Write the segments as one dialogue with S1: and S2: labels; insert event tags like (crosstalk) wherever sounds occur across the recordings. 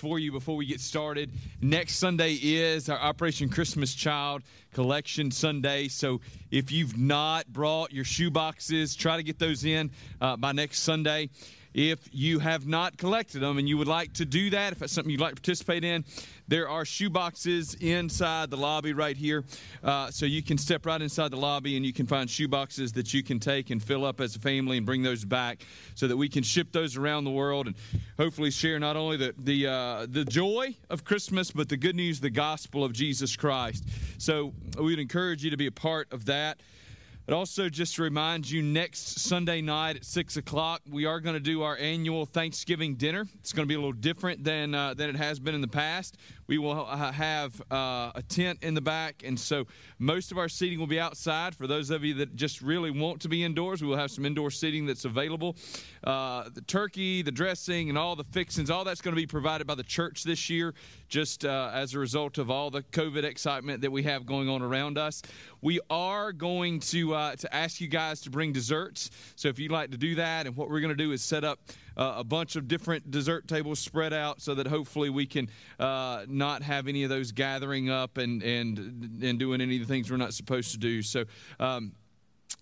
S1: for you before we get started. Next Sunday is our Operation Christmas Child Collection Sunday. So if you've not brought your shoe boxes, try to get those in uh, by next Sunday. If you have not collected them and you would like to do that, if that's something you'd like to participate in, there are shoe boxes inside the lobby right here. Uh, so you can step right inside the lobby and you can find shoe boxes that you can take and fill up as a family and bring those back so that we can ship those around the world and hopefully share not only the, the, uh, the joy of Christmas, but the good news, the gospel of Jesus Christ. So we'd encourage you to be a part of that. But also, just to remind you, next Sunday night at 6 o'clock, we are going to do our annual Thanksgiving dinner. It's going to be a little different than, uh, than it has been in the past. We will have uh, a tent in the back, and so most of our seating will be outside. For those of you that just really want to be indoors, we will have some indoor seating that's available. Uh, the turkey, the dressing, and all the fixings, all that's going to be provided by the church this year, just uh, as a result of all the COVID excitement that we have going on around us. We are going to uh, to ask you guys to bring desserts. So if you'd like to do that, and what we're going to do is set up uh, a bunch of different dessert tables spread out so that hopefully we can uh, not have any of those gathering up and and and doing any of the things we're not supposed to do. So. Um,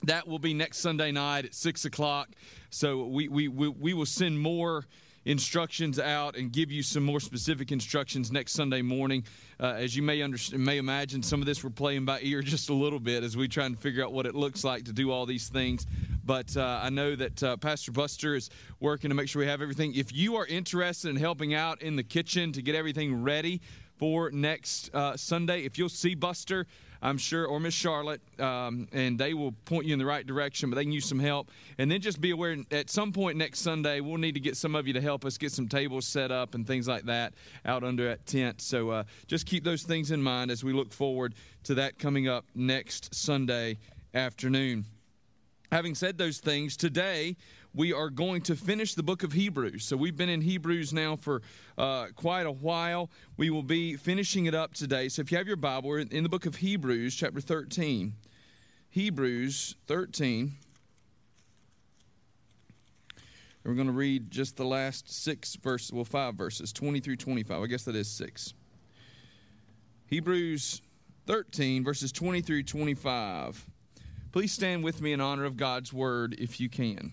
S1: that will be next Sunday night at six o'clock. So we, we, we, we will send more instructions out and give you some more specific instructions next Sunday morning. Uh, as you may understand, may imagine, some of this we're playing by ear (laughs) just a little bit as we try and figure out what it looks like to do all these things. But uh, I know that uh, Pastor Buster is working to make sure we have everything. If you are interested in helping out in the kitchen to get everything ready for next uh, Sunday, if you'll see Buster. I'm sure, or Miss Charlotte, um, and they will point you in the right direction, but they can use some help. And then just be aware at some point next Sunday, we'll need to get some of you to help us get some tables set up and things like that out under that tent. So uh, just keep those things in mind as we look forward to that coming up next Sunday afternoon. Having said those things, today we are going to finish the book of Hebrews. So we've been in Hebrews now for uh, quite a while. We will be finishing it up today. So if you have your Bible, we're in the book of Hebrews, chapter 13. Hebrews 13. we're going to read just the last six verses, well, five verses, 20 through 25. I guess that is six. Hebrews 13, verses 20 through 25. Please stand with me in honor of God's word if you can.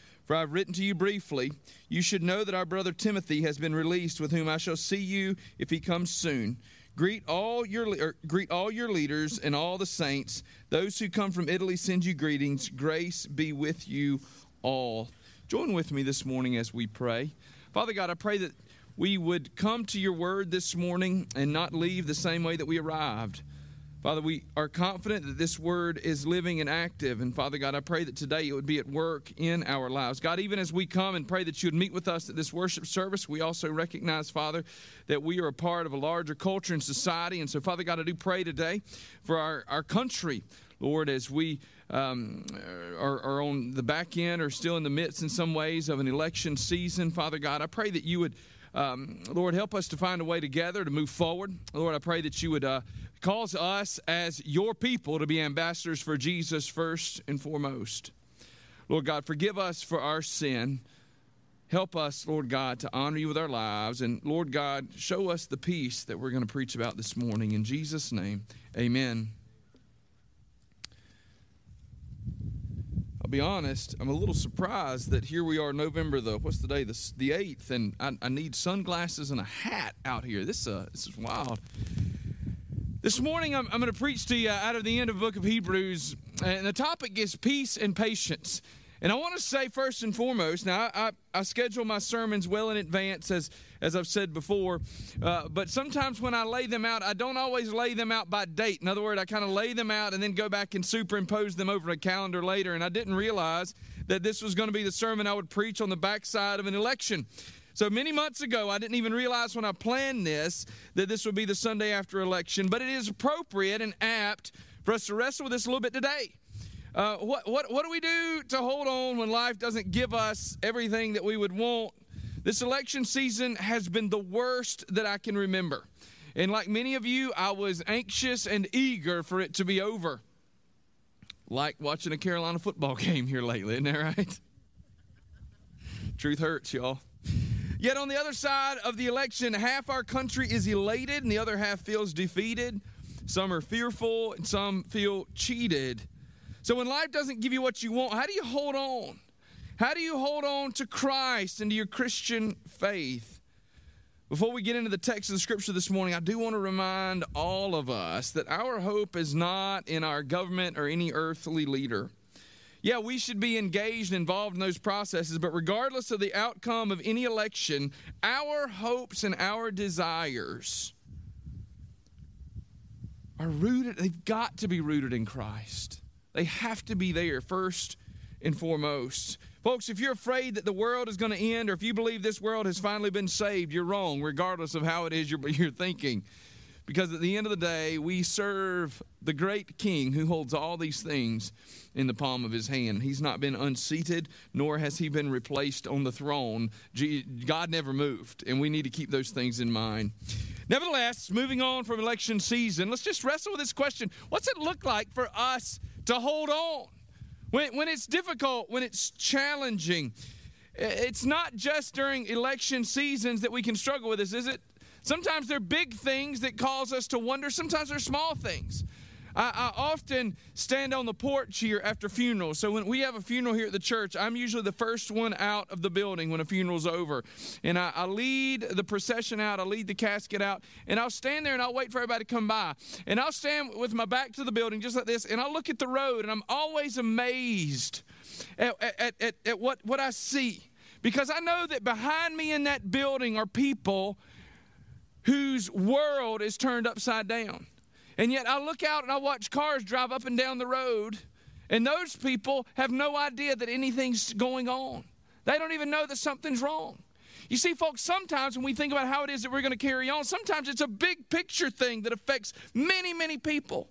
S1: for I have written to you briefly. You should know that our brother Timothy has been released, with whom I shall see you if he comes soon. Greet all your er, greet all your leaders and all the saints. Those who come from Italy send you greetings. Grace be with you all. Join with me this morning as we pray. Father God, I pray that we would come to your word this morning and not leave the same way that we arrived. Father, we are confident that this word is living and active. And Father God, I pray that today it would be at work in our lives. God, even as we come and pray that you would meet with us at this worship service, we also recognize, Father, that we are a part of a larger culture and society. And so, Father God, I do pray today for our, our country, Lord, as we um, are, are on the back end or still in the midst in some ways of an election season. Father God, I pray that you would. Um, Lord, help us to find a way together to move forward. Lord, I pray that you would uh, cause us as your people to be ambassadors for Jesus first and foremost. Lord God, forgive us for our sin. Help us, Lord God, to honor you with our lives. And Lord God, show us the peace that we're going to preach about this morning. In Jesus' name, amen. I'll be honest, I'm a little surprised that here we are, November the, what's the day? The, the 8th, and I, I need sunglasses and a hat out here. This, uh, this is wild. This morning, I'm, I'm going to preach to you out of the end of the book of Hebrews, and the topic is peace and patience. And I want to say first and foremost, now I, I, I schedule my sermons well in advance, as, as I've said before, uh, but sometimes when I lay them out, I don't always lay them out by date. In other words, I kind of lay them out and then go back and superimpose them over a calendar later. And I didn't realize that this was going to be the sermon I would preach on the backside of an election. So many months ago, I didn't even realize when I planned this that this would be the Sunday after election, but it is appropriate and apt for us to wrestle with this a little bit today. Uh, what, what, what do we do to hold on when life doesn't give us everything that we would want? This election season has been the worst that I can remember. And like many of you, I was anxious and eager for it to be over. Like watching a Carolina football (laughs) game here lately, isn't that right? Truth hurts, y'all. Yet on the other side of the election, half our country is elated and the other half feels defeated. Some are fearful and some feel cheated. So when life doesn't give you what you want, how do you hold on? How do you hold on to Christ and to your Christian faith? Before we get into the text of the scripture this morning, I do want to remind all of us that our hope is not in our government or any earthly leader. Yeah, we should be engaged, and involved in those processes, but regardless of the outcome of any election, our hopes and our desires are rooted, they've got to be rooted in Christ. They have to be there first and foremost. Folks, if you're afraid that the world is going to end, or if you believe this world has finally been saved, you're wrong, regardless of how it is you're, (laughs) you're thinking. Because at the end of the day, we serve the great King who holds all these things in the palm of his hand. He's not been unseated, nor has he been replaced on the throne. God never moved, and we need to keep those things in mind. Nevertheless, moving on from election season, let's just wrestle with this question What's it look like for us to hold on? When, when it's difficult, when it's challenging, it's not just during election seasons that we can struggle with this, is it? Sometimes they're big things that cause us to wonder, sometimes they're small things. I, I, often stand on the porch here after funerals. So when we have a funeral here at the church, I'm usually the first one out of the building when a funeral's over. And I, I lead the procession out, I lead the casket out, and I'll stand there and I'll wait for everybody to come by. And I'll stand with my back to the building just like this, and I'll look at the road, and I'm always amazed at, at, at, at what, what I see. Because I know that behind me in that building are people whose world is turned upside down. And yet I look out and I watch cars drive up and down the road, and those people have no idea that anything's going on. They don't even know that something's wrong. You see, folks, sometimes when we think about how it is that we're going to carry on, sometimes it's a big picture thing that affects many, many people.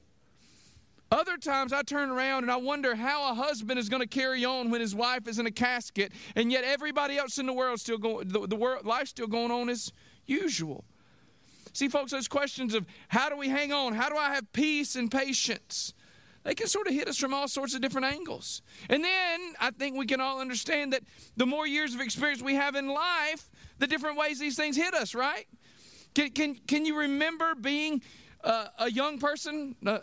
S1: Other times I turn around and I wonder how a husband is going to carry on when his wife is in a casket, and yet everybody else in the world still going, the, the world, life's still going on as usual. See, folks, those questions of how do we hang on? How do I have peace and patience? They can sort of hit us from all sorts of different angles. And then I think we can all understand that the more years of experience we have in life, the different ways these things hit us, right? Can, can, can you remember being uh, a young person, uh,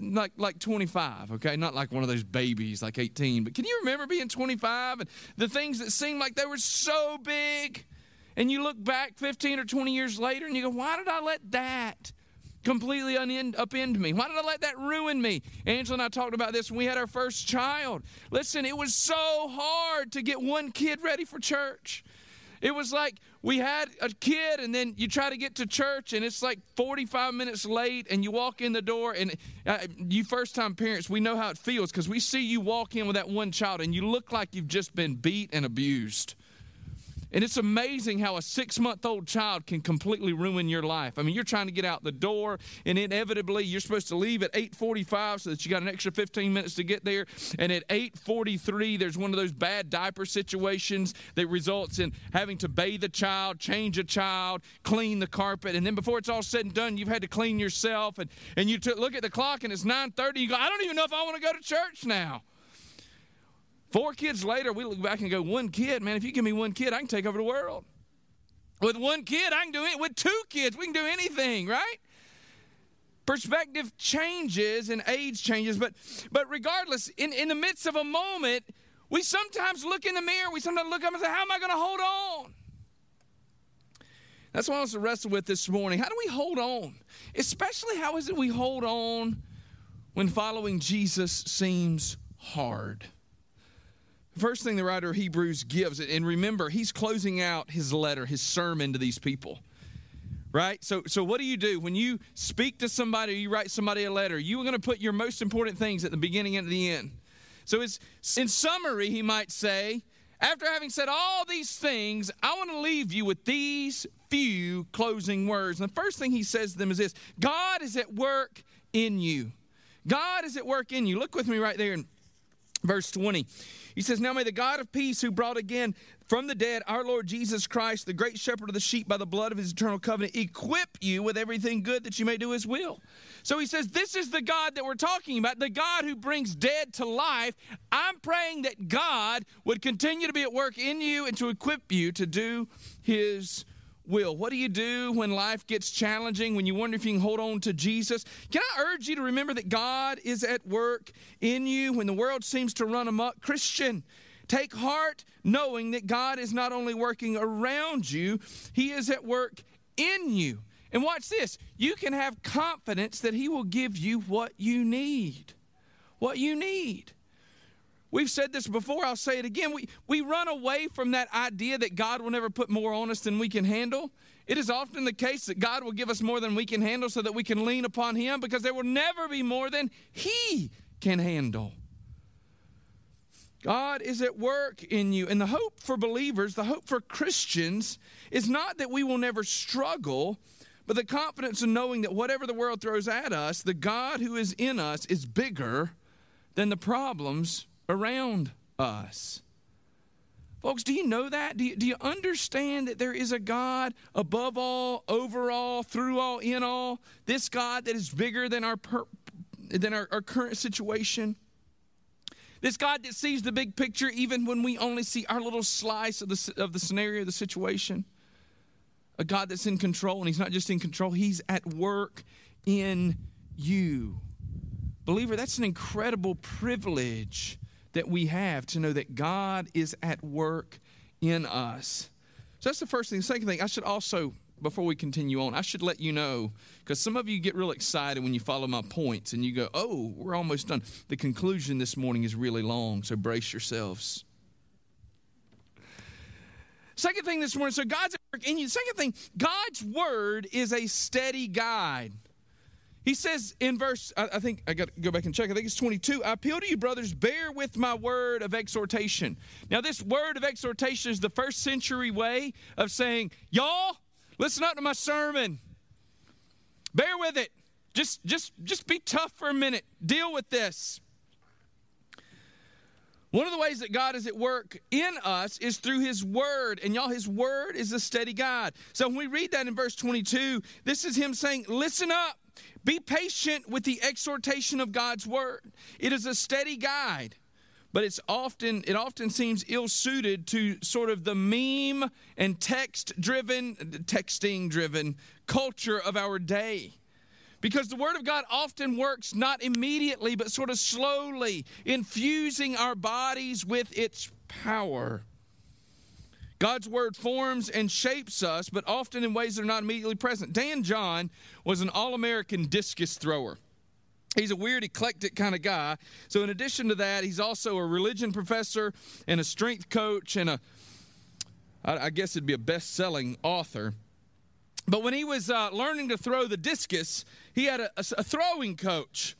S1: like like 25, okay, not like one of those babies like 18, but can you remember being 25 and the things that seemed like they were so big? And you look back 15 or 20 years later and you go, why did I let that completely unend, upend me? Why did I let that ruin me? Angela and I talked about this when we had our first child. Listen, it was so hard to get one kid ready for church. It was like we had a kid, and then you try to get to church, and it's like 45 minutes late, and you walk in the door. And uh, you first time parents, we know how it feels because we see you walk in with that one child, and you look like you've just been beat and abused. And it's amazing how a six month old child can completely ruin your life. I mean, you're trying to get out the door, and inevitably you're supposed to leave at 8:45 so that you got an extra 15 minutes to get there. And at 8:43, there's one of those bad diaper situations that results in having to bathe a child, change a child, clean the carpet, and then before it's all said and done, you've had to clean yourself. And and you look at the clock and it's 9:30. You go, I don't even know if I want to go to church now. Four kids later, we look back and go, one kid, man, if you give me one kid, I can take over the world. With one kid, I can do it. With two kids, we can do anything, right? Perspective changes and age changes, but but regardless, in, in the midst of a moment, we sometimes look in the mirror, we sometimes look up and say, How am I going to hold on? That's what I want to wrestle with this morning. How do we hold on? Especially, how is it we hold on when following Jesus seems hard? First thing the writer of Hebrews gives, and remember, he's closing out his letter, his sermon to these people. Right? So, so what do you do? When you speak to somebody you write somebody a letter, you are going to put your most important things at the beginning and at the end. So, it's, in summary, he might say, after having said all these things, I want to leave you with these few closing words. And the first thing he says to them is this God is at work in you. God is at work in you. Look with me right there in verse 20. He says, Now may the God of peace, who brought again from the dead our Lord Jesus Christ, the great shepherd of the sheep by the blood of his eternal covenant, equip you with everything good that you may do his will. So he says, This is the God that we're talking about, the God who brings dead to life. I'm praying that God would continue to be at work in you and to equip you to do his will. What do you do when life gets challenging, when you wonder if you can hold on to Jesus? Can I urge you to remember that God is at work in you when the world seems to run amok? Christian, take heart knowing that God is not only working around you, He is at work in you. And watch this you can have confidence that He will give you what you need. What you need. We've said this before, I'll say it again. We, we run away from that idea that God will never put more on us than we can handle. It is often the case that God will give us more than we can handle so that we can lean upon Him because there will never be more than He can handle. God is at work in you. And the hope for believers, the hope for Christians, is not that we will never struggle, but the confidence in knowing that whatever the world throws at us, the God who is in us is bigger than the problems around us. Folks, do you know that? Do you, do you understand that there is a God above all, over all, through all, in all? This God that is bigger than our, per, than our, our current situation? This God that sees the big picture even when we only see our little slice of the, of the scenario, the situation? A God that's in control, and He's not just in control, He's at work in you. Believer, that's an incredible privilege that we have to know that God is at work in us. So that's the first thing. The second thing, I should also, before we continue on, I should let you know, because some of you get real excited when you follow my points and you go, oh, we're almost done. The conclusion this morning is really long, so brace yourselves. Second thing this morning, so God's at work in you. Second thing, God's word is a steady guide. He says in verse, I, think I got to go back and check. I think it's 22. I appeal to you, brothers, bear with my word of exhortation. Now, this word of exhortation is the first century way of saying, y'all, listen up to my sermon. Bear with it. Just, just, just be tough for a minute. Deal with this. One of the ways that God is at work in us is through His Word. And y'all, His Word is a steady guide. So when we read that in verse 22, this is Him saying, Listen up. Be patient with the exhortation of God's word. It is a steady guide, but it's often it often seems ill suited to sort of the meme and text driven, texting driven culture of our day. Because the Word of God often works not immediately, but sort of slowly, infusing our bodies with its power. God's word forms and shapes us, but often in ways that are not immediately present. Dan John was an all American discus thrower. He's a weird, eclectic kind of guy. So, in addition to that, he's also a religion professor and a strength coach and a, I guess it'd be a best selling author. But when he was uh, learning to throw the discus, he had a, a, a throwing coach.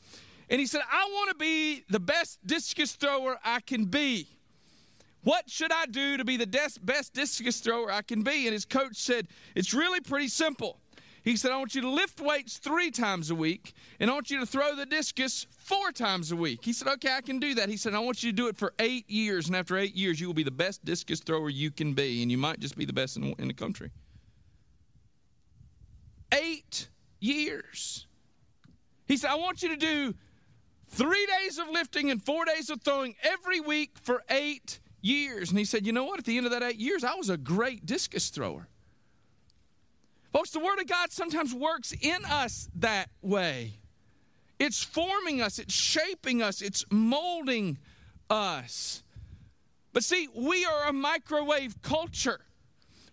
S1: And he said, I want to be the best discus thrower I can be. What should I do to be the best discus thrower I can be? And his coach said, It's really pretty simple. He said, I want you to lift weights three times a week, and I want you to throw the discus four times a week. He said, Okay, I can do that. He said, I want you to do it for eight years, and after eight years, you will be the best discus thrower you can be, and you might just be the best in, in the country. Eight years. He said, I want you to do three days of lifting and four days of throwing every week for eight years. And he said, You know what? At the end of that eight years, I was a great discus thrower. Folks, the Word of God sometimes works in us that way. It's forming us, it's shaping us, it's molding us. But see, we are a microwave culture.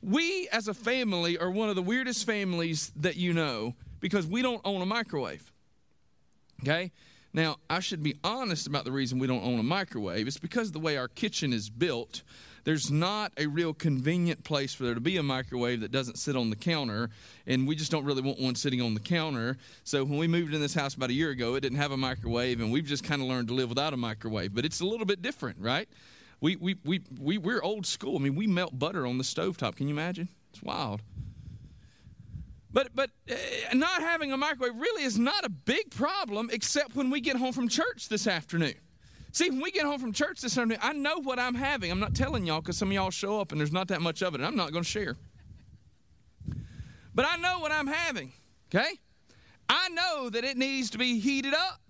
S1: We, as a family, are one of the weirdest families that you know because we don't own a microwave. Okay? Now, I should be honest about the reason we don't own a microwave. It's because of the way our kitchen is built. There's not a real convenient place for there to be a microwave that doesn't sit on the counter, and we just don't really want one sitting on the counter. So when we moved in this house about a year ago, it didn't have a microwave, and we've just kind of learned to live without a microwave. But it's a little bit different, right? we, we, we, we, we're old school. I mean, we melt butter on the stovetop. Can you imagine? It's wild. But, but uh, not having a microwave really is not a big problem except when we get home from church this afternoon. See, when we get home from church this afternoon, I know what I'm having. I'm not telling y'all because some of y'all show up and there's not that much of it, and I'm not going to share. But I know what I'm having, okay? I know that it needs to be heated up.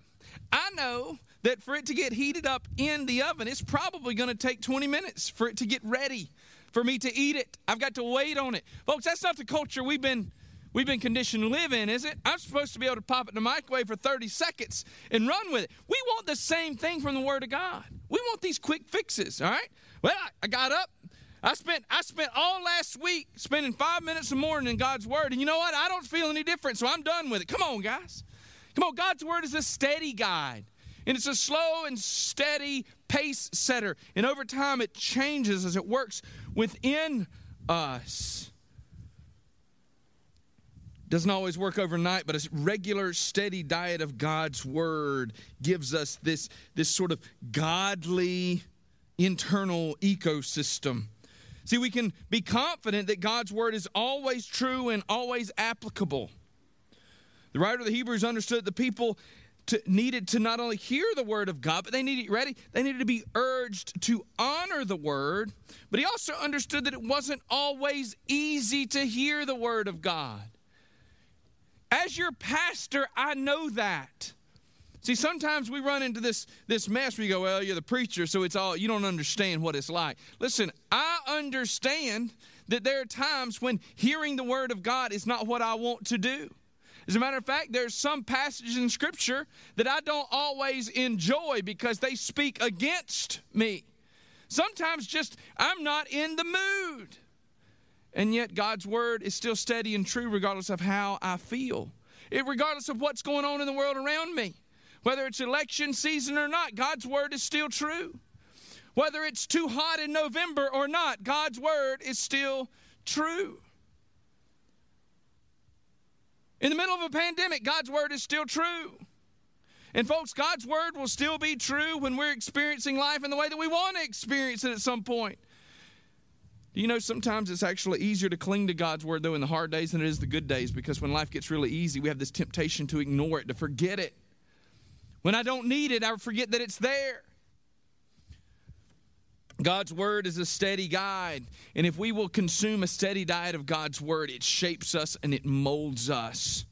S1: I know that for it to get heated up in the oven, it's probably going to take 20 minutes for it to get ready for me to eat it. I've got to wait on it. Folks, that's not the culture we've been we've been conditioned to live in, is it? I'm supposed to be able to pop it in the microwave for 30 seconds and run with it. We want the same thing from the Word of God. We want these quick fixes, all right? Well, I got up. I spent I spent all last week spending five minutes a morning in God's Word, and you know what? I don't feel any different, so I'm done with it. Come on, guys. Come on, God's Word is a steady guide. And it's a slow and steady pace setter. And over time, it changes as it works within us. Doesn't always work overnight, but a regular, steady diet of God's Word gives us this, this sort of godly internal ecosystem. See, we can be confident that God's Word is always true and always applicable. The writer of the Hebrews understood the people to, needed to not only hear the word of God, but they needed ready. They needed to be urged to honor the word. But he also understood that it wasn't always easy to hear the word of God. As your pastor, I know that. See, sometimes we run into this, this mess where you go, Well, you're the preacher, so it's all, you don't understand what it's like. Listen, I understand that there are times when hearing the word of God is not what I want to do. As a matter of fact, there's some passages in Scripture that I don't always enjoy because they speak against me. Sometimes just I'm not in the mood. And yet God's word is still steady and true regardless of how I feel. It, regardless of what's going on in the world around me. Whether it's election season or not, God's word is still true. Whether it's too hot in November or not, God's word is still true. In the middle of a pandemic, God's word is still true. And folks, God's word will still be true when we're experiencing life in the way that we want to experience it at some point. You know sometimes it's actually easier to cling to God's word, though, in the hard days than it is the good days because when life gets really easy, we have this temptation to ignore it, to forget it. When I don't need it, I forget that it's there. God's word is a steady guide. And if we will consume a steady diet of God's word, it shapes us and it molds us.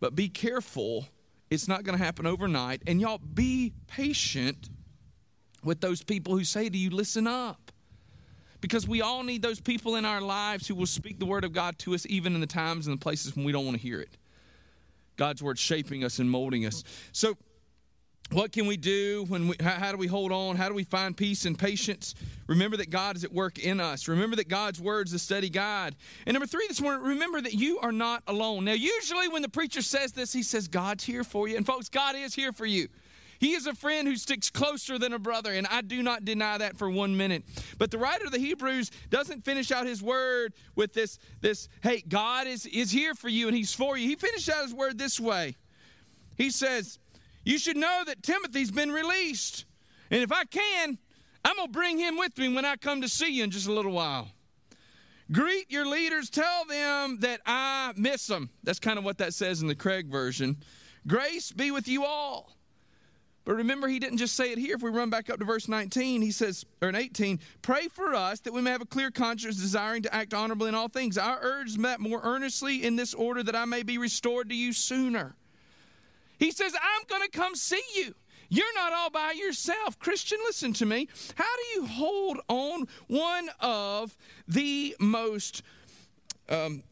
S1: But be careful, it's not going to happen overnight. And y'all, be patient with those people who say to you, listen up. Because we all need those people in our lives who will speak the word of God to us, even in the times and the places when we don't want to hear it. God's word shaping us and molding us. So, what can we do when we, how, do we hold on? How do we find peace and patience? Remember that god is at work in us. Remember that god's word is a steady guide. And number three this morning remember that you are not alone. Now usually when the preacher says this he says god's here for you. And folks god is here for you he is a friend who sticks closer than a brother, and I do not deny that for one minute. But the writer of the Hebrews doesn't finish out his word with this, this hey, God is, is here for you and he's for you. He finished out his word this way. He says, you should know that Timothy's been released. And if I can, I'm going to bring him with me when I come to see you in just a little while. Greet your leaders, tell them that I miss them. That's kind of what that says in the Craig version. Grace be with you all. But remember, he didn't just say it here. If we run back up to verse 19, he says, or in 18, pray for us that we may have a clear conscience, desiring to act honorably in all things. I urge that more earnestly in this order that I may be restored to you sooner. He says, I'm going to come see you. You're not all by yourself. Christian, listen to me. How do you hold on one of the most, um,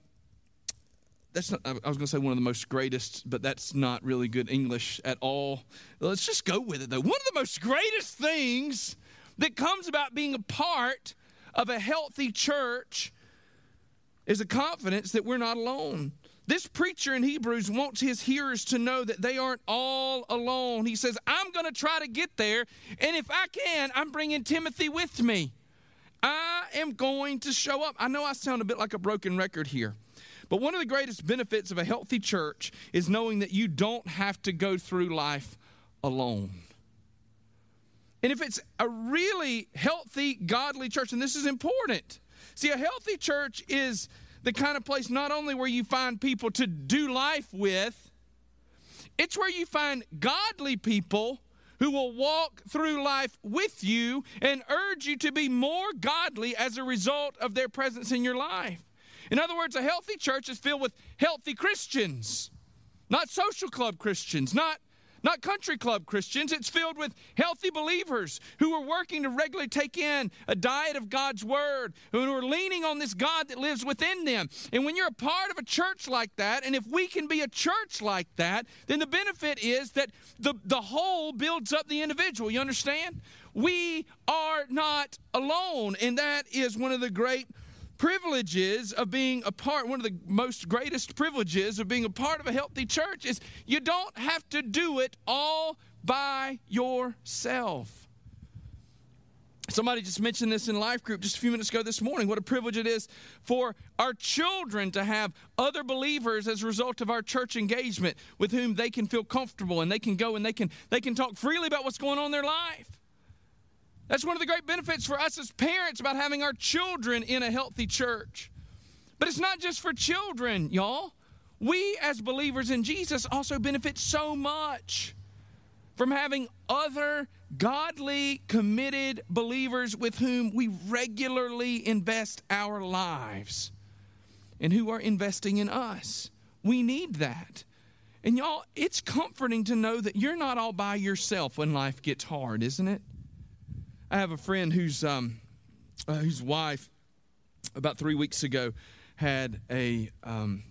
S1: that's not, I was going to say one of the most greatest, but that's not really good English at all. Let's just go with it though. One of the most greatest things that comes about being a part of a healthy church is a confidence that we're not alone. This preacher in Hebrews wants his hearers to know that they aren't all alone. He says, I'm going to try to get there, and if I can, I'm bringing Timothy with me. I am going to show up. I know I sound a bit like a broken record here, but one of the greatest benefits of a healthy church is knowing that you don't have to go through life alone. And if it's a really healthy, godly church, and this is important. See, a healthy church is the kind of place not only where you find people to do life with, it's where you find godly people who will walk through life with you and urge you to be more godly as a result of their presence in your life. In other words, a healthy church is filled with healthy Christians, not social club Christians, not not country club Christians. It's filled with healthy believers who are working to regularly take in a diet of God's Word, who are leaning on this God that lives within them. And when you're a part of a church like that, and if we can be a church like that, then the benefit is that the, the whole builds up the individual. You understand? We are not alone, and that is one of the great privileges of being a part, one of the most greatest privileges of being a part of a healthy church is you don't have to do it all by yourself. Somebody just mentioned this in life group just a few minutes ago this morning. What a privilege it is for our children to have other believers as a result of our church engagement with whom they can feel comfortable and they can go and they can they can talk freely about what's going on in their life. That's one of the great benefits for us as parents about having our children in a healthy church. But it's not just for children, y'all. We, as believers in Jesus, also benefit so much from having other godly, committed believers with whom we regularly invest our lives and who are investing in us. We need that. And y'all, it's comforting to know that you're not all by yourself when life gets hard, isn't it? I have a friend whose um, uh, whose wife about three weeks ago had a um,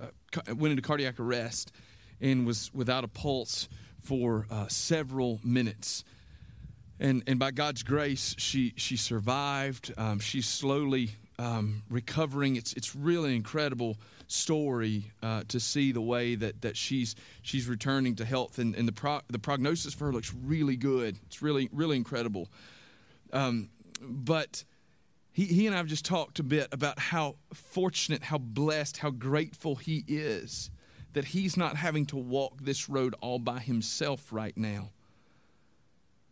S1: uh, went into cardiac arrest and was without a pulse for uh, several minutes. And, and by God's grace, she, she survived. Um, she's slowly um, recovering. It's, it's really incredible story uh, to see the way that, that she's, she's returning to health. And, and the, pro- the prognosis for her looks really good. It's really, really incredible. Um, but he, he and I have just talked a bit about how fortunate, how blessed, how grateful he is that he's not having to walk this road all by himself right now.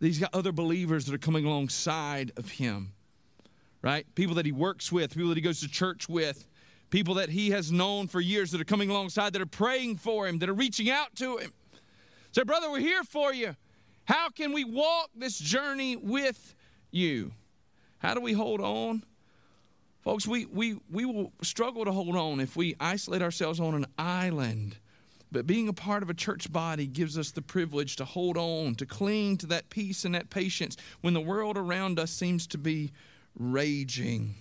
S1: He's got other believers that are coming alongside of him, right? People that he works with, people that he goes to church with, people that he has known for years that are coming alongside, that are praying for him, that are reaching out to him. Say, brother, we're here for you. How can we walk this journey with you? How do we hold on? Folks, we, we, we will struggle to hold on if we isolate ourselves on an island. But being a part of a church body gives us the privilege to hold on, to cling to that peace and that patience when the world around us seems to be raging.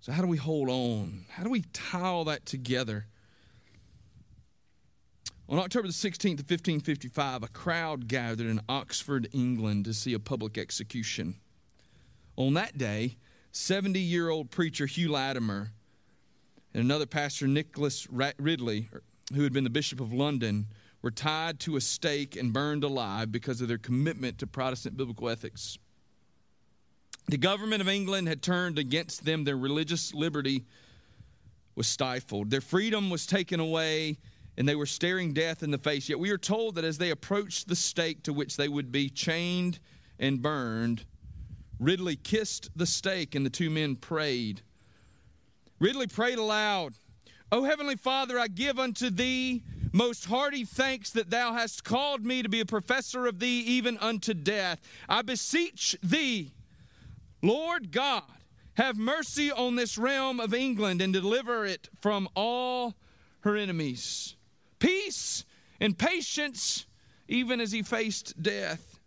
S1: So, how do we hold on? How do we tie all that together? On October the 16th of 1555, a crowd gathered in Oxford, England to see a public execution. On that day, 70 year old preacher Hugh Latimer and another pastor, Nicholas Ridley, who had been the Bishop of London, were tied to a stake and burned alive because of their commitment to Protestant biblical ethics. The government of England had turned against them, their religious liberty was stifled, their freedom was taken away, and they were staring death in the face. Yet we are told that as they approached the stake to which they would be chained and burned, Ridley kissed the stake and the two men prayed. Ridley prayed aloud, O Heavenly Father, I give unto thee most hearty thanks that thou hast called me to be a professor of thee even unto death. I beseech thee, Lord God, have mercy on this realm of England and deliver it from all her enemies. Peace and patience, even as he faced death.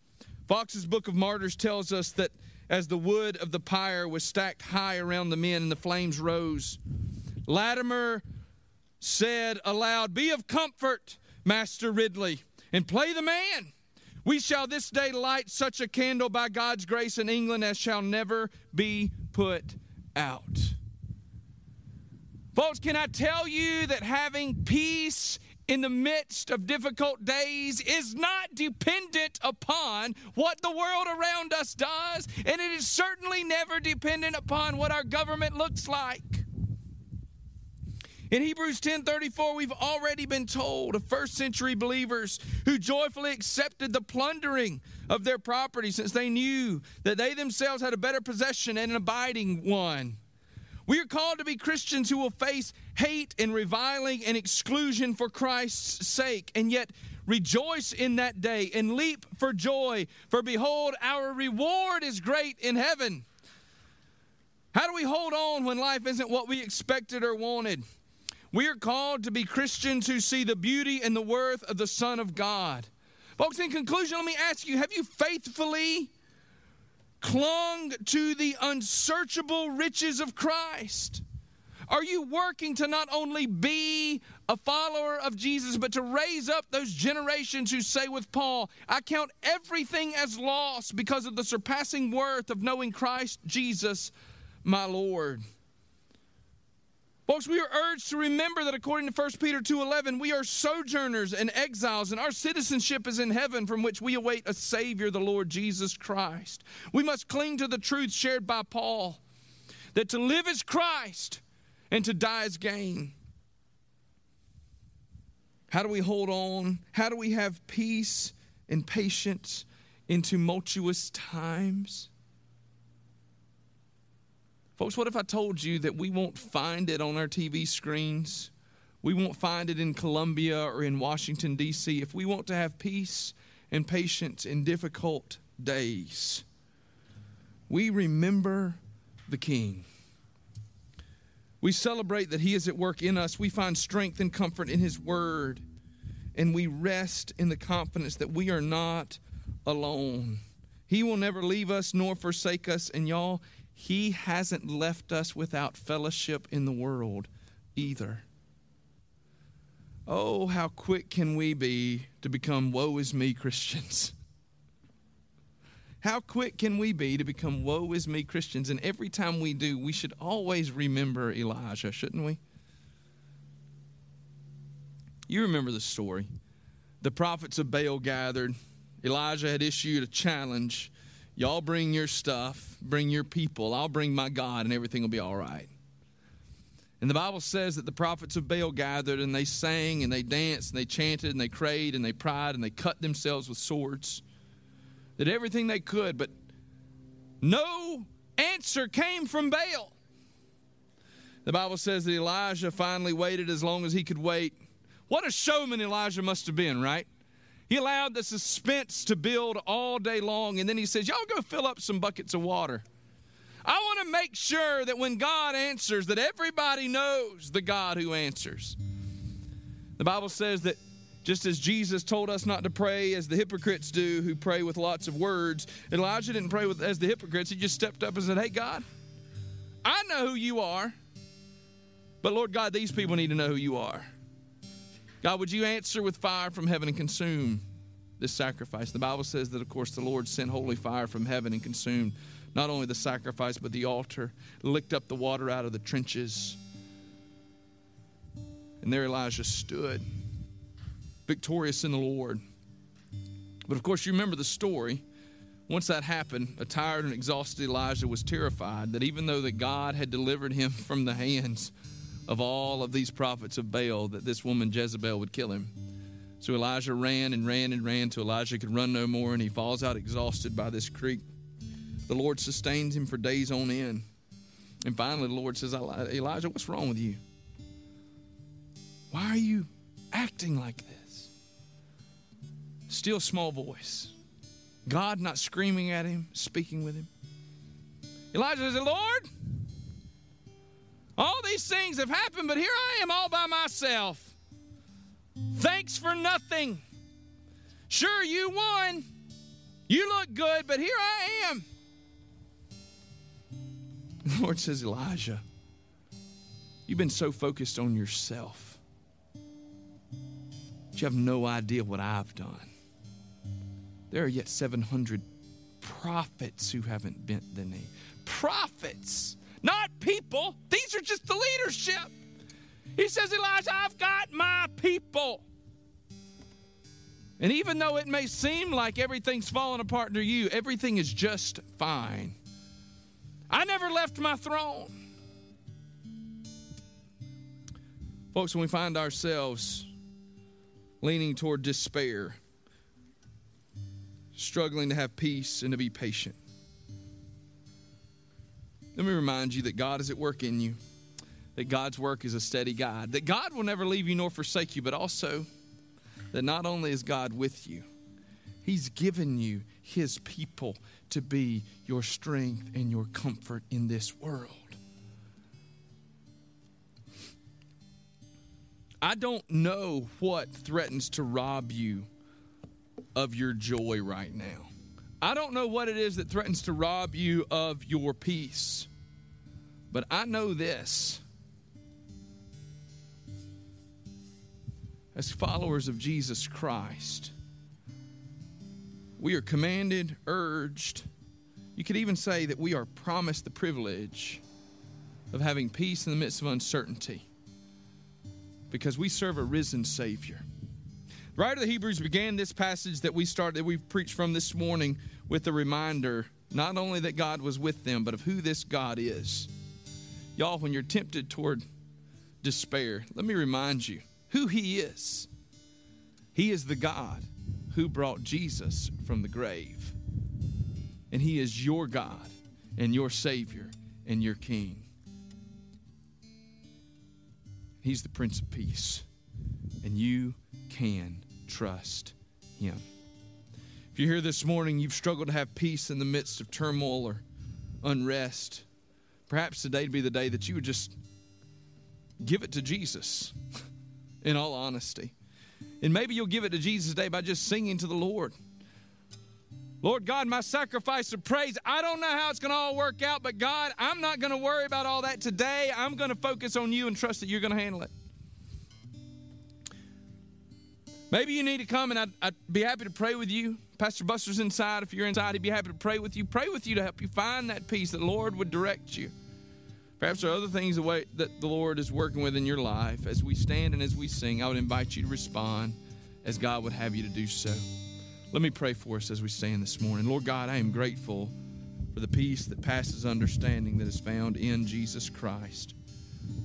S1: Foxe's Book of Martyrs tells us that as the wood of the pyre was stacked high around the men and the flames rose, Latimer said aloud, Be of comfort, Master Ridley, and play the man. We shall this day light such a candle by God's grace in England as shall never be put out. Folks, can I tell you that having peace in the midst of difficult days is not dependent upon what the world around us does, and it is certainly never dependent upon what our government looks like. In Hebrews 10:34, we've already been told of first century believers who joyfully accepted the plundering of their property since they knew that they themselves had a better possession and an abiding one. We are called to be Christians who will face hate and reviling and exclusion for Christ's sake, and yet rejoice in that day and leap for joy, for behold, our reward is great in heaven. How do we hold on when life isn't what we expected or wanted? We are called to be Christians who see the beauty and the worth of the Son of God. Folks, in conclusion, let me ask you have you faithfully clung to the unsearchable riches of Christ? Are you working to not only be a follower of Jesus, but to raise up those generations who say with Paul, I count everything as loss because of the surpassing worth of knowing Christ Jesus, my Lord? Folks, we are urged to remember that according to 1 Peter 2:11, we are sojourners and exiles and our citizenship is in heaven from which we await a savior, the Lord Jesus Christ. We must cling to the truth shared by Paul that to live is Christ and to die is gain. How do we hold on? How do we have peace and patience in tumultuous times? Folks, what if I told you that we won't find it on our TV screens? We won't find it in Columbia or in Washington, D.C. If we want to have peace and patience in difficult days, we remember the King. We celebrate that He is at work in us. We find strength and comfort in His Word. And we rest in the confidence that we are not alone. He will never leave us nor forsake us. And y'all, he hasn't left us without fellowship in the world either. Oh, how quick can we be to become woe is me Christians? How quick can we be to become woe is me Christians? And every time we do, we should always remember Elijah, shouldn't we? You remember the story. The prophets of Baal gathered. Elijah had issued a challenge Y'all bring your stuff, bring your people. I'll bring my God, and everything will be all right. And the Bible says that the prophets of Baal gathered and they sang and they danced and they chanted and they prayed and they cried and they cut themselves with swords. Did everything they could, but no answer came from Baal. The Bible says that Elijah finally waited as long as he could wait. What a showman Elijah must have been, right? He allowed the suspense to build all day long, and then he says, Y'all go fill up some buckets of water. I want to make sure that when God answers, that everybody knows the God who answers. The Bible says that just as Jesus told us not to pray as the hypocrites do, who pray with lots of words, Elijah didn't pray with, as the hypocrites. He just stepped up and said, Hey, God, I know who you are, but Lord God, these people need to know who you are. God, would you answer with fire from heaven and consume this sacrifice? The Bible says that, of course, the Lord sent holy fire from heaven and consumed not only the sacrifice, but the altar, licked up the water out of the trenches. And there Elijah stood, victorious in the Lord. But of course, you remember the story. Once that happened, a tired and exhausted Elijah was terrified that even though that God had delivered him (laughs) from the hands of all of these prophets of Baal that this woman Jezebel would kill him. So Elijah ran and ran and ran till Elijah could run no more, and he falls out exhausted by this creek. The Lord sustains him for days on end. And finally, the Lord says, Elijah, what's wrong with you? Why are you acting like this? Still small voice. God not screaming at him, speaking with him. Elijah says, Lord, all these things have happened, but here I am all by myself. Thanks for nothing. Sure, you won. You look good, but here I am. (laughs) The Lord says, Elijah, you've been so focused on yourself. But you have no idea what I've done. There are yet 700 prophets who haven't bent the knee. Prophets not people. These are just the leadership. He says, Elijah, I've got my people. And even though it may seem like everything's falling apart to you, everything is just fine. I never left my throne. Folks, when we find ourselves leaning toward despair, struggling to have peace and to be patient, let me remind you that God is at work in you, that God's work is a steady guide, that God will never leave you nor forsake you, but also that not only is God with you, He's given you His people to be your strength and your comfort in this world. I don't know what threatens to rob you of your joy right now. I don't know what it is that threatens to rob you of your peace. But I know this. As followers of Jesus Christ, we are commanded, urged, you could even say that we are promised the privilege of having peace in the midst of uncertainty because we serve a risen Savior. The writer of the Hebrews began this passage that we started that we've preached from this morning with a reminder not only that God was with them, but of who this God is. Y'all, when you're tempted toward despair, let me remind you who He is. He is the God who brought Jesus from the grave. And He is your God and your Savior and your King. He's the Prince of Peace. And you can trust Him. If you're here this morning, you've struggled to have peace in the midst of turmoil or unrest, perhaps today would be the day that you would just give it to Jesus, (laughs) in all honesty. And maybe you'll give it to Jesus today by just singing to the Lord. Lord God, my sacrifice of praise, I don't know how it's going to all work out, but God, I'm not going to worry about all that today. I'm going to focus on you and trust that you're going to handle it. Maybe you need to come and I'd, I'd, be happy to pray with you. Pastor Buster's inside. If you're inside, he'd be happy to pray with you. Pray with you to help you find that peace that the Lord would direct you. Perhaps there are other things that the Lord is working with in your life. As we stand and as we sing, I would invite you to respond as God would have you to do so. Let me pray for us as we stand this morning. Lord God, I am grateful for the peace that passes understanding that is found in Jesus Christ.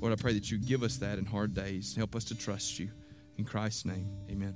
S1: Lord, I pray that you give us that in hard days. Help us to trust you. In Christ's name, amen.